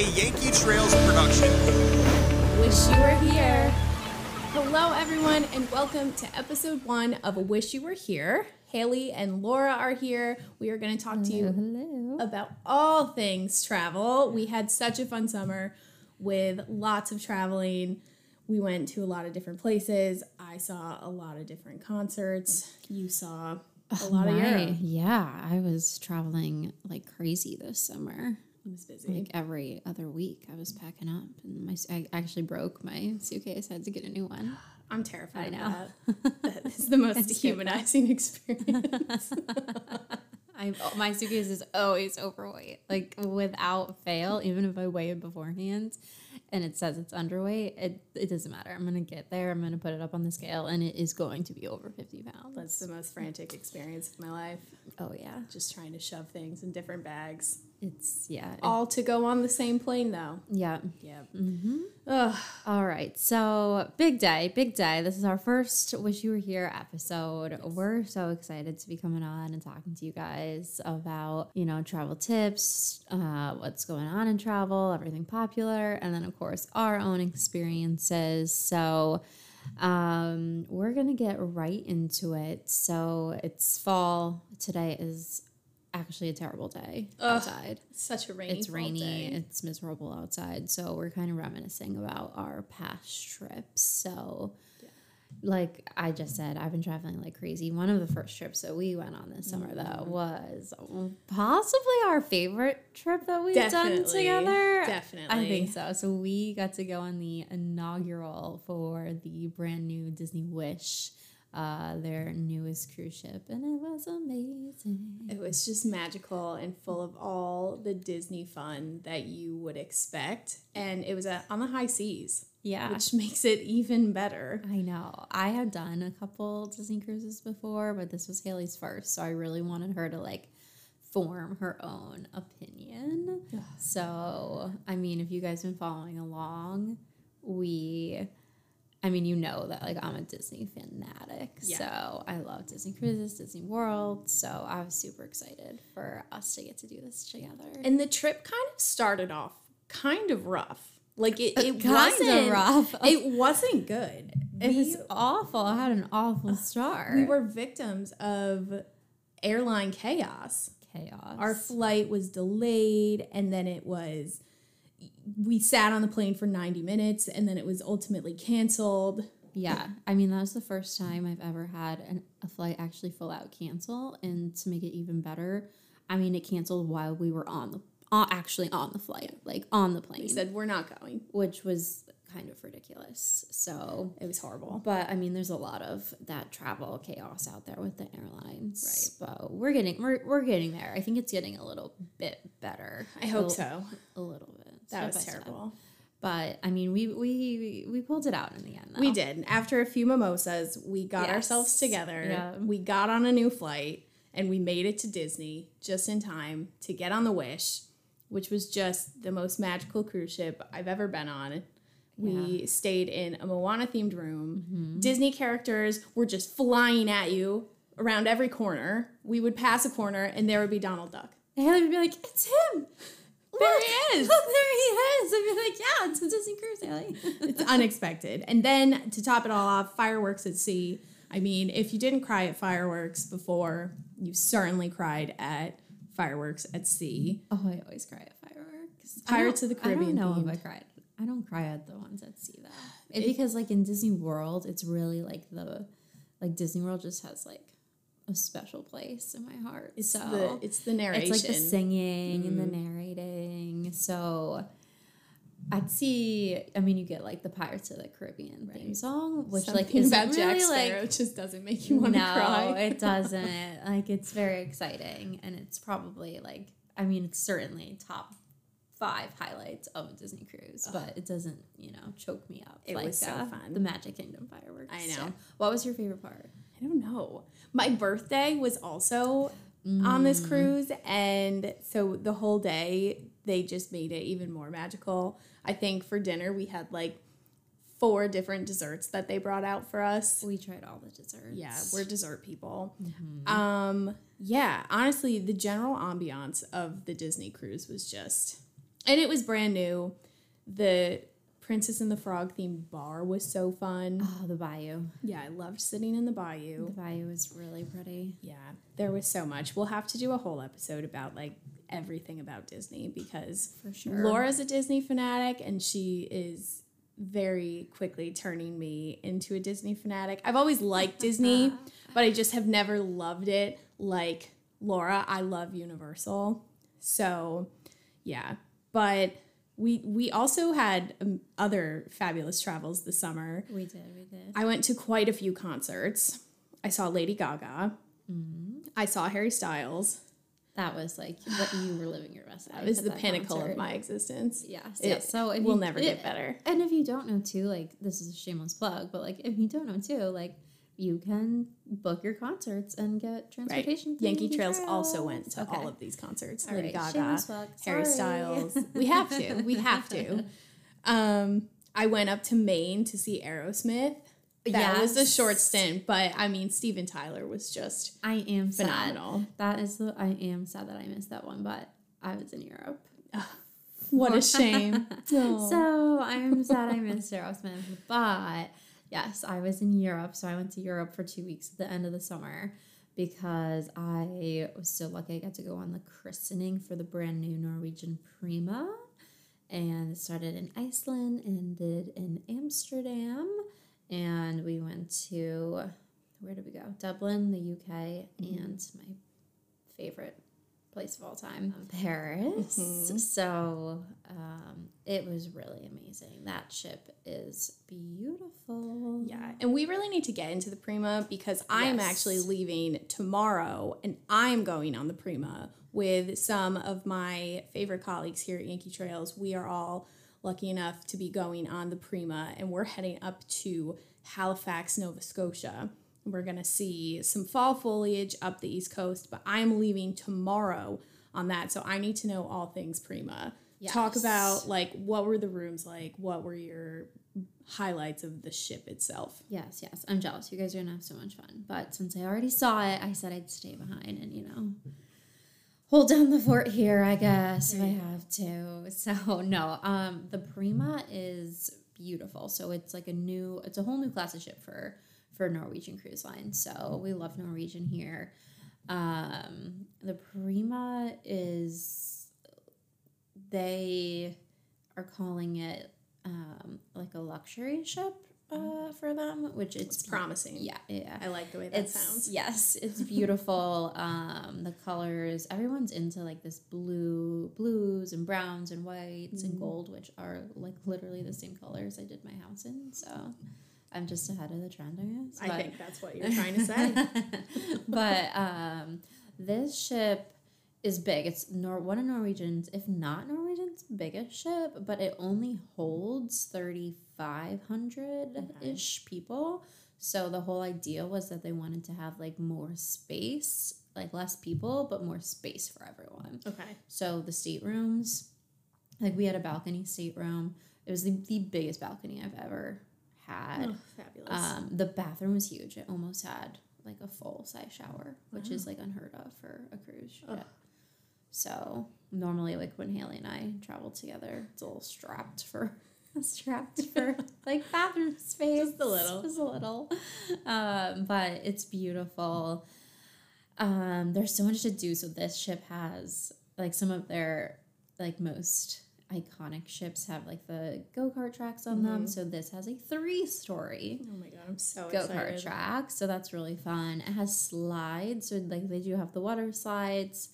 a Yankee Trails production. Wish you were here. Hello, everyone, and welcome to episode one of Wish You Were Here. Haley and Laura are here. We are going to talk to you Hello. about all things travel. We had such a fun summer with lots of traveling. We went to a lot of different places. I saw a lot of different concerts. You saw a oh lot of Europe. Yeah, I was traveling like crazy this summer. It was busy. Like every other week, I was packing up, and my I actually broke my suitcase. I had to get a new one. I'm terrified I know. that. That is the most dehumanizing experience. I oh, my suitcase is always overweight, like without fail. Even if I weigh it beforehand, and it says it's underweight, it it doesn't matter. I'm gonna get there. I'm gonna put it up on the scale, and it is going to be over fifty pounds. That's the most frantic experience of my life. oh yeah, Just trying to shove things in different bags. It's yeah, All to go on the same plane, though. yeah. Yep. Mm-hmm. Ugh. All right, so big day, big day. This is our first Wish You Were Here episode. We're so excited to be coming on and talking to you guys about, you know, travel tips, uh, what's going on in travel, everything popular, and then, of course, our own experiences. So, um, we're going to get right into it. So, it's fall. Today is actually a terrible day Ugh. outside Such a rainy it's rainy day. it's miserable outside so we're kind of reminiscing about our past trips so like i just said i've been traveling like crazy one of the first trips that we went on this summer though Mm-hmm. was possibly our favorite trip that we've done together Definitely. I think so. So we got to go on the inaugural for the brand new Disney Wish, uh, their newest cruise ship, and it was amazing. It was just magical and full of all the Disney fun that you would expect. And it was uh, on the high seas, Yeah, which makes it even better. I know. I have done a couple Disney cruises before, but this was Haley's first, so I really wanted her to like form her own opinion. So, I mean, if you guys have been following along, we I mean, you know that like I'm a Disney fanatic. Yeah. So, I love Disney cruises, Disney World, so I was super excited for us to get to do this together. And the trip kind of started off kind of rough. Like it, it wasn't rough. It wasn't good. it was awful. I had an awful start. we were victims of airline chaos. chaos. Our flight was delayed, and then it was. We sat on the plane for 90 minutes, and then it was ultimately canceled. Yeah, I mean that was the first time I've ever had an, a flight actually full out cancel, and to make it even better, I mean it canceled while we were on the uh, actually on the flight, like on the plane, They said, We're not going. which was kind of ridiculous. So, It was horrible. but I mean, there's a lot of that travel chaos out there with the airlines, right? But we're getting we're, we're getting there. I think it's getting a little bit better. I hope A- so. A little bit. That was terrible. But I mean, we we we pulled it out in the end. Though. We did. After a few mimosas, we got Yes. ourselves together. Yeah. We got on a new flight and we made it to Disney just in time to get on the Wish, which was just the most magical cruise ship I've ever been on. We stayed in a Moana themed room. Mm-hmm. Disney characters were just flying at you around every corner. We would pass a corner and there would be Donald Duck. And Haley would be like, "It's him." There he is. Look, there he is. I'd be like, "Yeah, it's a Disney cruise, Haley." It's unexpected. And then to top it all off, fireworks at sea. I mean, if you didn't cry at fireworks before, you certainly cried at fireworks at sea. oh, I always cry at fireworks. Pirates of the Caribbean I don't know themed. if I cried. I don't cry at the ones at sea though. It, because like in Disney World, it's really like the like Disney World just has like a special place in my heart. It's so the it's the narration. It's like the singing and the narrating. So at sea, I mean, you get like the Pirates of the Caribbean theme song, which like is about really Jack like Sparrow just doesn't make you want to no, cry. it doesn't. Like it's very exciting, and it's probably like I mean, it's certainly top five highlights of a Disney cruise, but it doesn't you know choke me up. It like, was so uh, fun. The Magic Kingdom fireworks. I know. So, what was your favorite part? I don't know. My birthday was also on this cruise, and so the whole day they just made it even more magical. I think for dinner we had like four different desserts that they brought out for us. We tried all the desserts. Yeah, we're dessert people. Um, yeah, honestly, the general ambiance of the Disney cruise was just and it was brand new. The Princess and the Frog themed bar was so fun. Oh, the bayou. Yeah, I loved sitting in the bayou. The bayou was really pretty. Yeah, there was so much. We'll have to do a whole episode about like everything about Disney because For sure. Laura's a Disney fanatic and she is very quickly turning me into a Disney fanatic. I've always liked Disney, but I just have never loved it like Laura. I love Universal. So, yeah. But we we also had um, other fabulous travels this summer. We did, we did. I went to quite a few concerts. I saw Lady Gaga. I saw Harry Styles. That was like what you were living your best life. That was the pinnacle concert. of my existence. Yes, It yes. So if will never it- get better. And if you don't know too, like this is a shameless plug, but like if you don't know too, like you can book your concerts and get transportation. to Yankee Trails also went to Okay. all of these concerts. All Lady right, Gaga. Harry Styles. We have to. We have to. Um, I went up to Maine to see Aerosmith. That was a short stint, but I mean, Steven Tyler was just I am phenomenal. Sad. That is the. I am sad that I missed that one, but I was in Europe. What a shame. So I'm sad I missed Aerosmith, but yes, I was in Europe. So I went to Europe for two weeks at the end of the summer because I was so lucky I got to go on the christening for the brand new Norwegian Prima. And it started in Iceland and ended in Amsterdam. And we went to, where did we go? Dublin, the UK, mm-hmm. and my favorite place of all time, Paris. So um, it was really amazing. That ship is beautiful. Yeah, and we really need to get into the Prima because I'm Yes. actually leaving tomorrow and I'm going on the Prima with some of my favorite colleagues here at Yankee Trails. We are all lucky enough to be going on the Prima and we're heading up to Halifax, Nova Scotia. We're going to see some fall foliage up the East Coast, but I'm leaving tomorrow on that. So I need to know all things Prima. Talk about like what were the rooms like? What were your highlights of the ship itself? Yes, yes. I'm jealous. You guys are going to have so much fun. But since I already saw it, I said I'd stay behind and, you know, hold down the fort here, I guess, if I have to. So, no, um, the Prima is beautiful. So it's like a new, it's a whole new class of ship for, for Norwegian Cruise Line. So we love Norwegian here. Um, the Prima is, they are calling it um, like a luxury ship uh, for them, which it's, It's promising. Yeah, yeah. I like the way that It's sounds. yes, it's beautiful. um, the colors, everyone's into like this blue, blues and browns and whites and gold, which are like literally the same colors I did my house in. So I'm just ahead of the trend, I guess. I think that's what you're trying to say. but um, this ship is big. It's Nor- one of Norwegian's, if not Norwegian's biggest ship, but it only holds 3,500 ish people. So the whole idea was that they wanted to have like more space, like less people, but more space for everyone. okay. So the staterooms, like we had a balcony stateroom. It was the, the biggest balcony I've ever had. Oh, fabulous. Um, the bathroom was huge. It almost had like a full size shower, which is like unheard of for a cruise ship. So normally, like when Haley and I travel together, it's a little strapped for strapped for like bathroom space, Just a little. just a little. Um, but it's beautiful. Um, there's so much to do. So this ship has like some of their like most iconic ships have like the go kart tracks on them. So this has a three story oh my god, I'm so go kart track. So that's really fun. It has slides. So like they do have the water slides.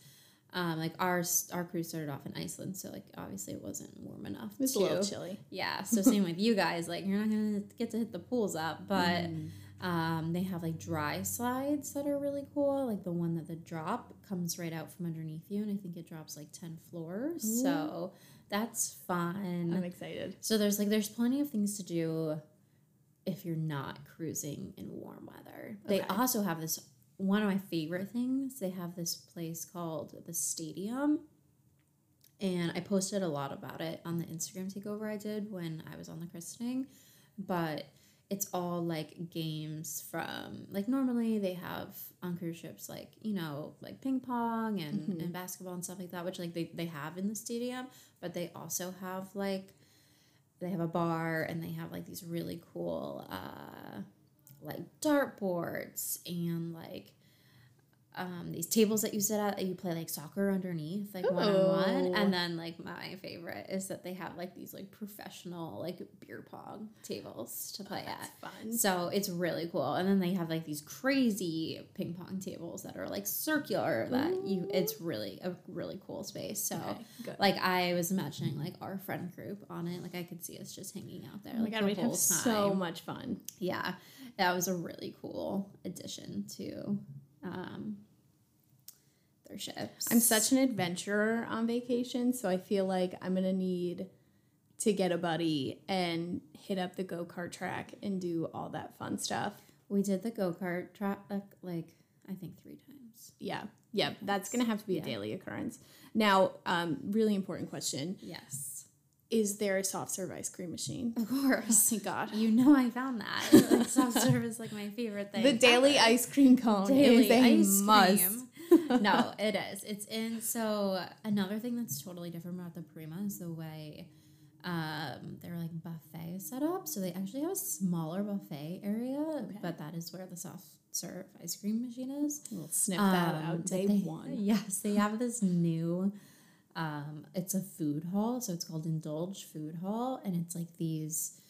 Um, like our our cruise started off in Iceland, so like obviously it wasn't warm enough. It was a little chilly. Yeah. So same with you guys. Like you're not gonna get to hit the pools up, but Mm. um, they have like dry slides that are really cool. Like the one that the drop comes right out from underneath you, and I think it drops like ten floors. So that's fun. I'm excited. So there's like there's plenty of things to do if you're not cruising in warm weather. They also have this one of my favorite things. They have this place called the Stadium. And I posted a lot about it on the Instagram takeover I did when I was on the christening. But it's all like games from like normally they have on cruise ships like you know like ping pong and, Mm-hmm. and basketball and stuff like that which like they, they have in the stadium but they also have like they have a bar and they have like these really cool uh like dartboards and like um, these tables that you sit at that you play like soccer underneath like one on one and then like my favorite is that they have like these like professional like beer pong tables to play That's at. fun. so it's really cool. And then they have like these crazy ping pong tables that are like circular that you it's really a really cool space. So Okay, like i was imagining like our friend group on it. Like i could see us just hanging out there Oh my like god, the we'd whole have time. so much fun. yeah that was a really cool addition to um their ships I'm such an adventurer on vacation, so I feel like I'm gonna need to get a buddy and hit up the go kart track and do all that fun stuff. we did the go-kart track like i think three times. Yeah, yeah, that's gonna have to be Yeah. a daily occurrence. Now, um, really important question: yes Is there a soft serve ice cream machine? of course Thank God. you know i found that like soft serve is like my favorite thing The daily ever. ice cream cone daily is a ice must. cream. no, it is. It's in. So another thing that's totally different about the Prima is the way um, their like buffet set up. So they actually have a smaller buffet area, but that is where the soft serve ice cream machine is. We'll sniff that Um, out day they- one. Yes, they have this new. Um, it's a food hall, so it's called Indulge Food Hall, and it's like these.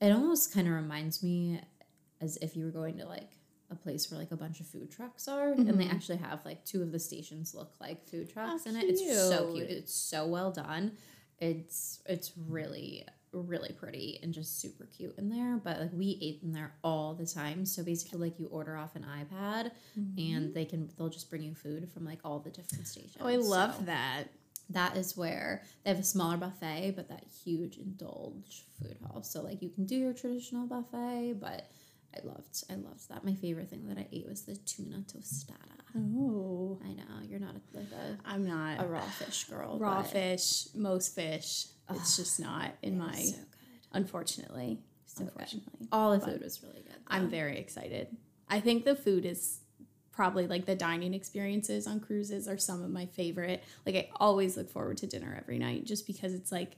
It almost kind of reminds me as if you were going to like a place where like a bunch of food trucks are, and they actually have like two of the stations look like food trucks in it. It's so cute. It's so well done. It's it's really really pretty and just super cute in there. But like we ate in there all the time. So basically, like you order off an iPad, and they can they'll just bring you food from like all the different stations. Oh, I love So that. That is where they have a smaller buffet, but that huge indulge food hall. So like you can do your traditional buffet, but I loved I loved that. My favorite thing that I ate was the tuna tostada. Oh, I know you're not a, like a, I'm not a raw fish girl. raw fish, most fish. It's just not in my. so good. Unfortunately, So good. unfortunately, All the food was really good. I'm very excited. I think the food is probably like the dining experiences on cruises are some of my favorite. Like I always look forward to dinner every night just because it's like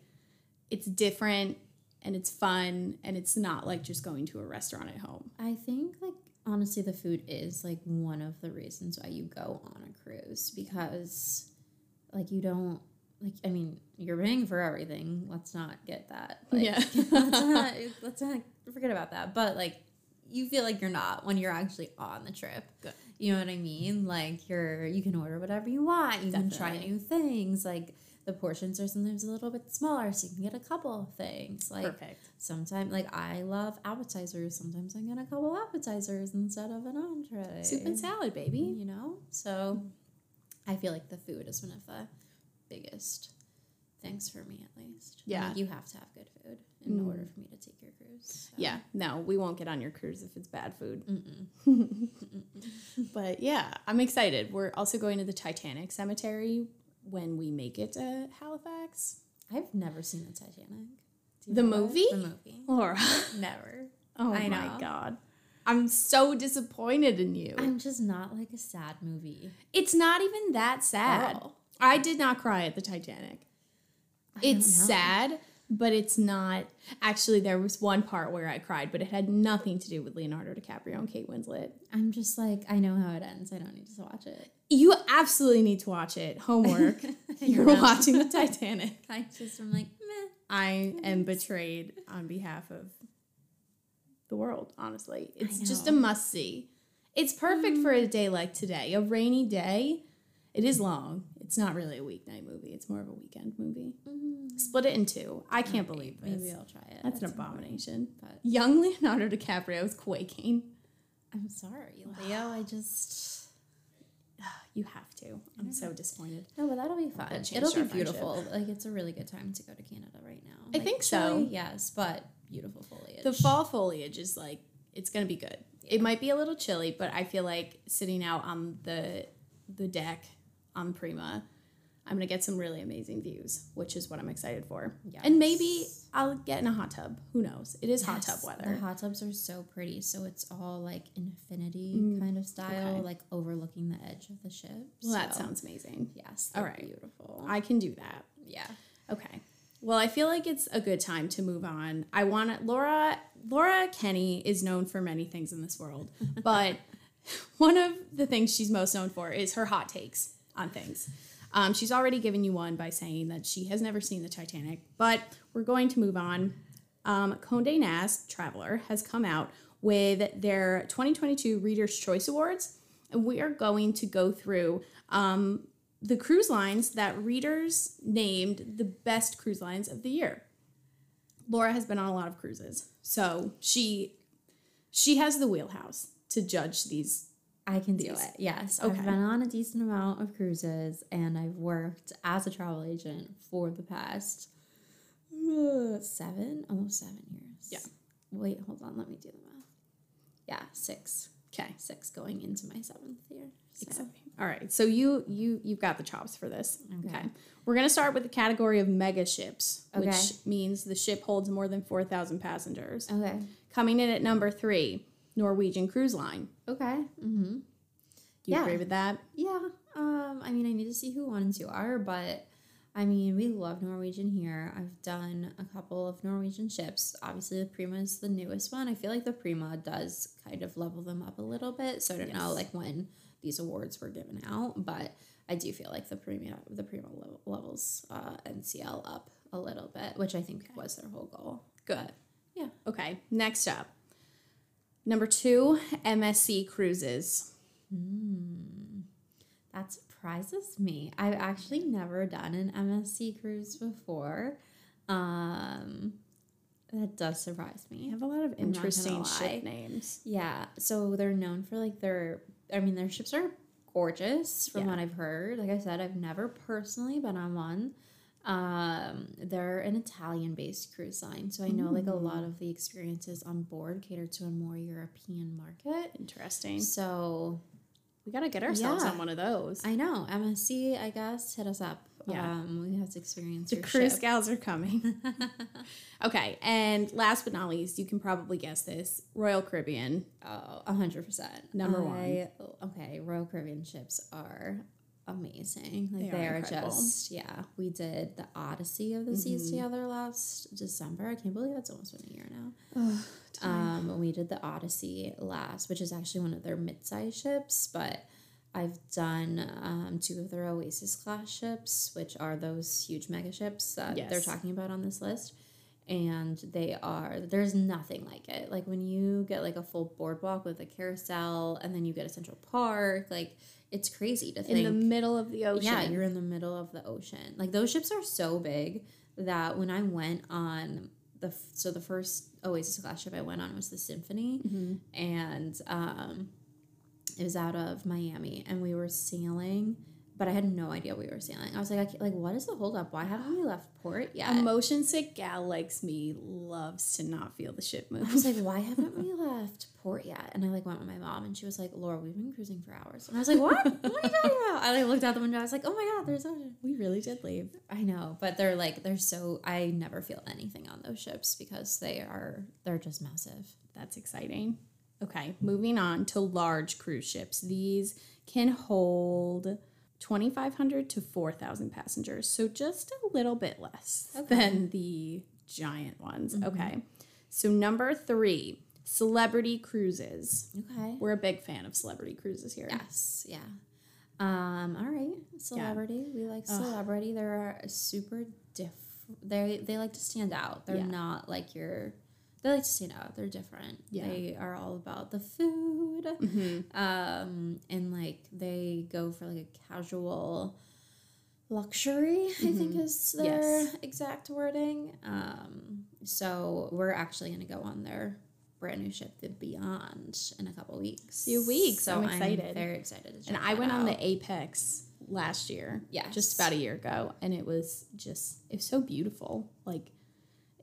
it's different and it's fun and it's not like just going to a restaurant at home. I think like honestly the food is like one of the reasons why you go on a cruise because like you don't like I mean you're paying for everything. Let's not get that. Like, Yeah. let's not let's not forget about that. But like you feel like you're not when you're actually on the trip. Good. You know what I mean? Like you're you can order whatever you want. You can try new things. Like the portions are sometimes a little bit smaller, so you can get a couple of things. Like Perfect. Sometimes, like I love appetizers. Sometimes I get a couple appetizers instead of an entree. Soup and salad, baby. You know, so I feel like the food is one of the biggest things for me, at least. Yeah. Like, you have to have good food in Mm. order for me to take your cruise. so. Yeah, no, we won't get on your cruise if it's bad food. But yeah, I'm excited. We're also going to the Titanic Cemetery when we make it to Halifax. I've never seen the Titanic. The movie? The movie. Laura. Never. Oh I my know. god. I'm so disappointed in you. I'm just not like a sad movie. it's not even that sad. Oh. I did not cry at the Titanic. It's sad, but it's not. Actually, there was one part where I cried, but it had nothing to do with Leonardo DiCaprio and Kate Winslet. I'm just like I know how it ends. I don't need to watch it. You absolutely need to watch it. Homework. You're know. watching the Titanic. I just am like meh. I am betrayed on behalf of the world, honestly. It's just a must see. It's perfect for a mm. day like today, a rainy day. It is long. It's not really a weeknight movie, it's more of a weekend movie. Mm-hmm. Split it in two. I can't believe this. Maybe I'll try it. That's an at some point. abomination. But Young Leonardo DiCaprio is quaking. I'm sorry, Leo. I just You have to. I'm so disappointed. no, but that'll be fun. It'll be beautiful. Like it's a really good time to go to Canada right now. I Like, think so. chilly, Yes, but beautiful foliage. The fall foliage is like it's gonna be good. It might be a little chilly, but I feel like sitting out on the the deck on Prima, I'm gonna get some really amazing views, which is what I'm excited for. And maybe I'll get in a hot tub. Who knows? It is hot tub weather. The hot tubs are so pretty. So it's all like infinity kind of style, Mm, okay. like overlooking the edge of the ship. well, that sounds amazing. yes. All right. beautiful. I can do that. yeah. Okay. Well, I feel like it's a good time to move on. I want to, Laura, Laura Kenny is known for many things in this world, but one of the things she's most known for is her hot takes on things. Um, she's already given you one by saying that she has never seen the Titanic, but we're going to move on. Um, Conde Nast Traveler has come out with their 2022 Reader's Choice Awards, and we are going to go through um, the cruise lines that readers named the best cruise lines of the year. Laura has been on a lot of cruises, so she she has the wheelhouse to judge these. I can do it. Yes. Okay. I've been on a decent amount of cruises and I've worked as a travel agent for the past uh, seven, almost seven years. Yeah. Wait, hold on. Let me do the math. Yeah, six. Okay, Six going into my seventh year. So. all right. So you you you've got the chops for this. Okay. Okay, we're gonna start with the category of mega ships, Okay. which means the ship holds more than four thousand passengers. Okay. Coming in at number three, Norwegian Cruise Line. Okay. Mm-hmm. You Yeah. agree with that? Yeah. Um, I mean, I need to see who one and two are, but I mean, we love Norwegian here. I've done a couple of Norwegian ships. Obviously, the Prima is the newest one. I feel like the Prima does kind of level them up a little bit. So I don't know like when these awards were given out, but I do feel like the Prima the Prima level, levels uh, NCL up a little bit, which I think was their whole goal. Good. Yeah. Okay. Next up, number two, MSC Cruises. That surprises me. I've actually never done an MSC cruise before. Um, that does surprise They me. have a lot of interesting ship names. Yeah, so they're known for like their. I mean, their ships are gorgeous from Yeah. what I've heard. Like I said, I've never personally been on one. Um, they're an Italian-based cruise line, so I know like a lot of the experiences on board cater to a more European market. Interesting. So We got to get ourselves Yeah. on one of those. I know MSC. I guess hit us up. Yeah. um, we have to experience The cruise ship. gals are coming. okay. And last but not least, you can probably guess this Royal Caribbean. Oh, a hundred percent. Number I- Okay, Royal Caribbean ships are amazing. Like They they, are are, just yeah. We did the Odyssey of the Seas together last December. I can't believe it's almost been a year now. Um, we did the Odyssey last, which is actually one of their mid-sized ships, but I've done um, two of their Oasis class ships, which are those huge mega ships that they're talking about on this list. And they are, there's nothing like it. Like when you get like a full boardwalk with a carousel and then you get a central park, like it's crazy to think In the middle of the ocean. Yeah, you're in the middle of the ocean. Like those ships are so big that when I went on the so the first Oasis class ship I went on was the Symphony, and um, it was out of Miami, and we were sailing, but I had no idea we were sailing. I was like, I can't- like, what is the holdup? Why haven't we left port yet? A motion sick gal likes me loves to not feel the ship move. I was like, why haven't we left port yet? And I like went with my mom, and she was like, Laura, we've been cruising for hours. And I was like, what? what are you talking about? I like looked out the window. I was like, oh my god, there's ocean. we really did leave. I know, but they're like they're so I never feel anything on those ships because they are they're just massive. That's exciting. Okay, moving on to large cruise ships. These can hold 2,500 to 4,000 passengers, so just a little bit less than the giant ones. Okay, so number three, celebrity cruises. Okay. We're a big fan of celebrity cruises here. Yes, yeah. Um, all right. Celebrity. We like celebrity. They're super diff they they like to stand out. They're Yeah. not like your they like to stand out. They're different. Yeah. Mm-hmm. They are all about the food. Um, and like they go for like a casual luxury, I think is their Mm-hmm. Yes. exact wording. Um, so we're actually gonna go on their brand new ship, the Beyond, in a couple weeks. Few weeks. So I'm excited. very excited. To And I went on the Apex last year. Yeah. Just about a year ago. And it was just, it was so beautiful. Like,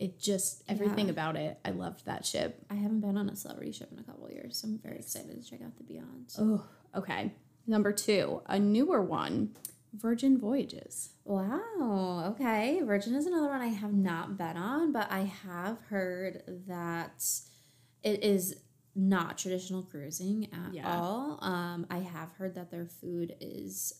it just, everything Yeah. about it. I loved that ship. I haven't been on a celebrity ship in a couple years, so I'm very excited to check out the Beyond. Oh, okay. Number two, a newer one, Virgin Voyages. Wow. Okay. Virgin is another one I have not been on, but I have heard that it is not traditional cruising at Yeah. all. Um, I have heard that their food is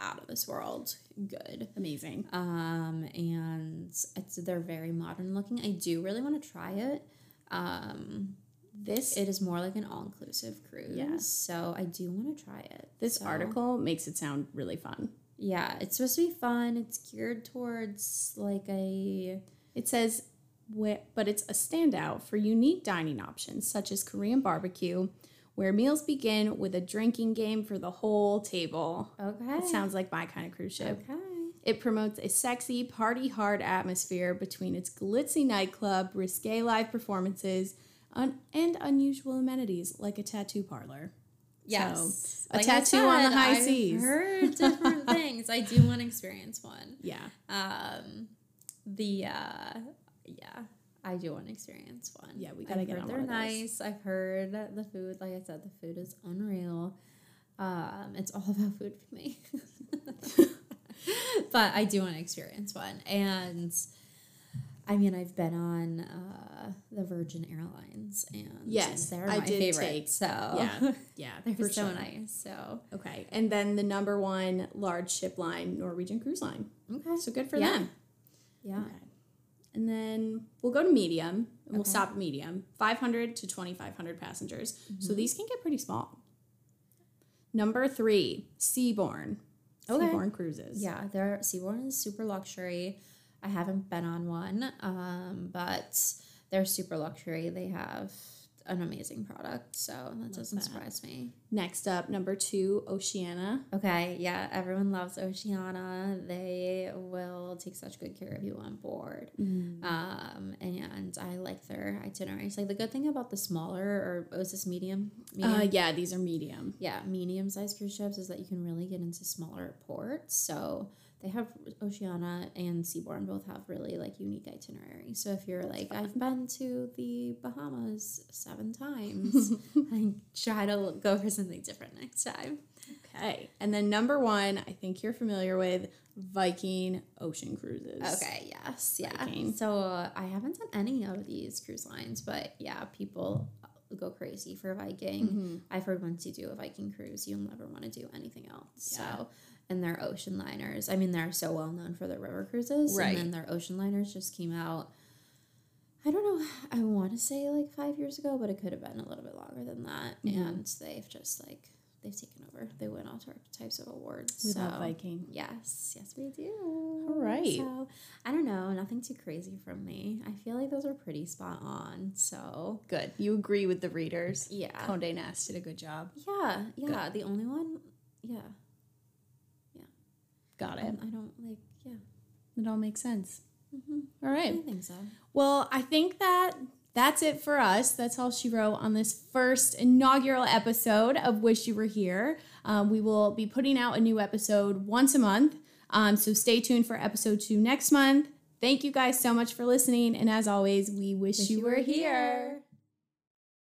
out of this world good. Amazing. Um, and it's they're very modern looking. I do really want to try it. Um, This it is more like an all inclusive cruise. Yeah. So I do want to try it. this So- article makes it sound really fun. Yeah, it's supposed to be fun. It's geared towards like a It says, but it's a standout for unique dining options such as Korean barbecue, where meals begin with a drinking game for the whole table. okay. It sounds like my kind of cruise ship. okay. It promotes a sexy, party hard atmosphere between its glitzy nightclub, risque live performances, un- and unusual amenities like a tattoo parlor. Yes, a tattoo on the high I've seas. Heard different things. I do want to experience one. Yeah. Um, the uh, yeah, I do want to experience one. Yeah, we gotta I've get heard on They're one of those. nice. I've heard the food, like I said, the food is unreal. Um, it's all about food for me. but I do want to experience one, and I mean, I've been on uh, the Virgin Airlines, and Yes, they're I my did favorite. take- so Yeah. Yeah. they're so sure. nice. So Okay. And then the number one large ship line, Norwegian Cruise Line. okay, So good for Yeah. them. yeah, Okay. And then we'll go to medium and we'll stop at medium 500 to 2,500 passengers. So these can get pretty small. Number three, Seabourn. Okay. Seabourn Cruises. Yeah, their Seabourn is super luxury. I haven't been on one, um, but they're super luxury. They have an amazing product, so that doesn't that. surprise me. Next up, number two, Oceania. Okay, yeah, everyone loves Oceania. They will take such good care of you on board. Um, and I like their itineraries. Like the good thing about the smaller, or was this medium? medium? Uh, yeah, these are medium. yeah, medium sized cruise ships is that you can really get into smaller ports. So they have Oceania and Seabourn both have really like unique itineraries. So if you're like, I've been to the Bahamas seven times, I try to go for something different next time. Okay. And then number one, I think you're familiar with Viking Ocean Cruises. Okay, yes, yeah. Viking. So uh, I haven't done any of these cruise lines, but yeah, people go crazy for Viking. Mm-hmm. I've heard once you do a Viking cruise, you'll never want to do anything else. Yeah. So, and their ocean liners, I mean, they're so well known for their river cruises, Right. And then their ocean liners just came out. I don't know. I want to say like five years ago, but it could have been a little bit longer than that. Mm-hmm. And they've just like they've taken over. They win all types of awards. We so. love Viking. Yes, yes, we do. All right. So I don't know, nothing too crazy from me. I feel like those are pretty spot on. So Good. You agree with the readers. yeah, Condé Nast did a good job. yeah, yeah. The only one, yeah. Got it. I don't like, yeah. It all makes sense. Mhm. All I think so. Well, I think that that's it for us. That's all she wrote on this first inaugural episode of Wish You Were Here. Um, we will be putting out a new episode once a month. Um, so stay tuned for episode two next month. Thank you guys so much for listening. And as always, we wish, you, were here.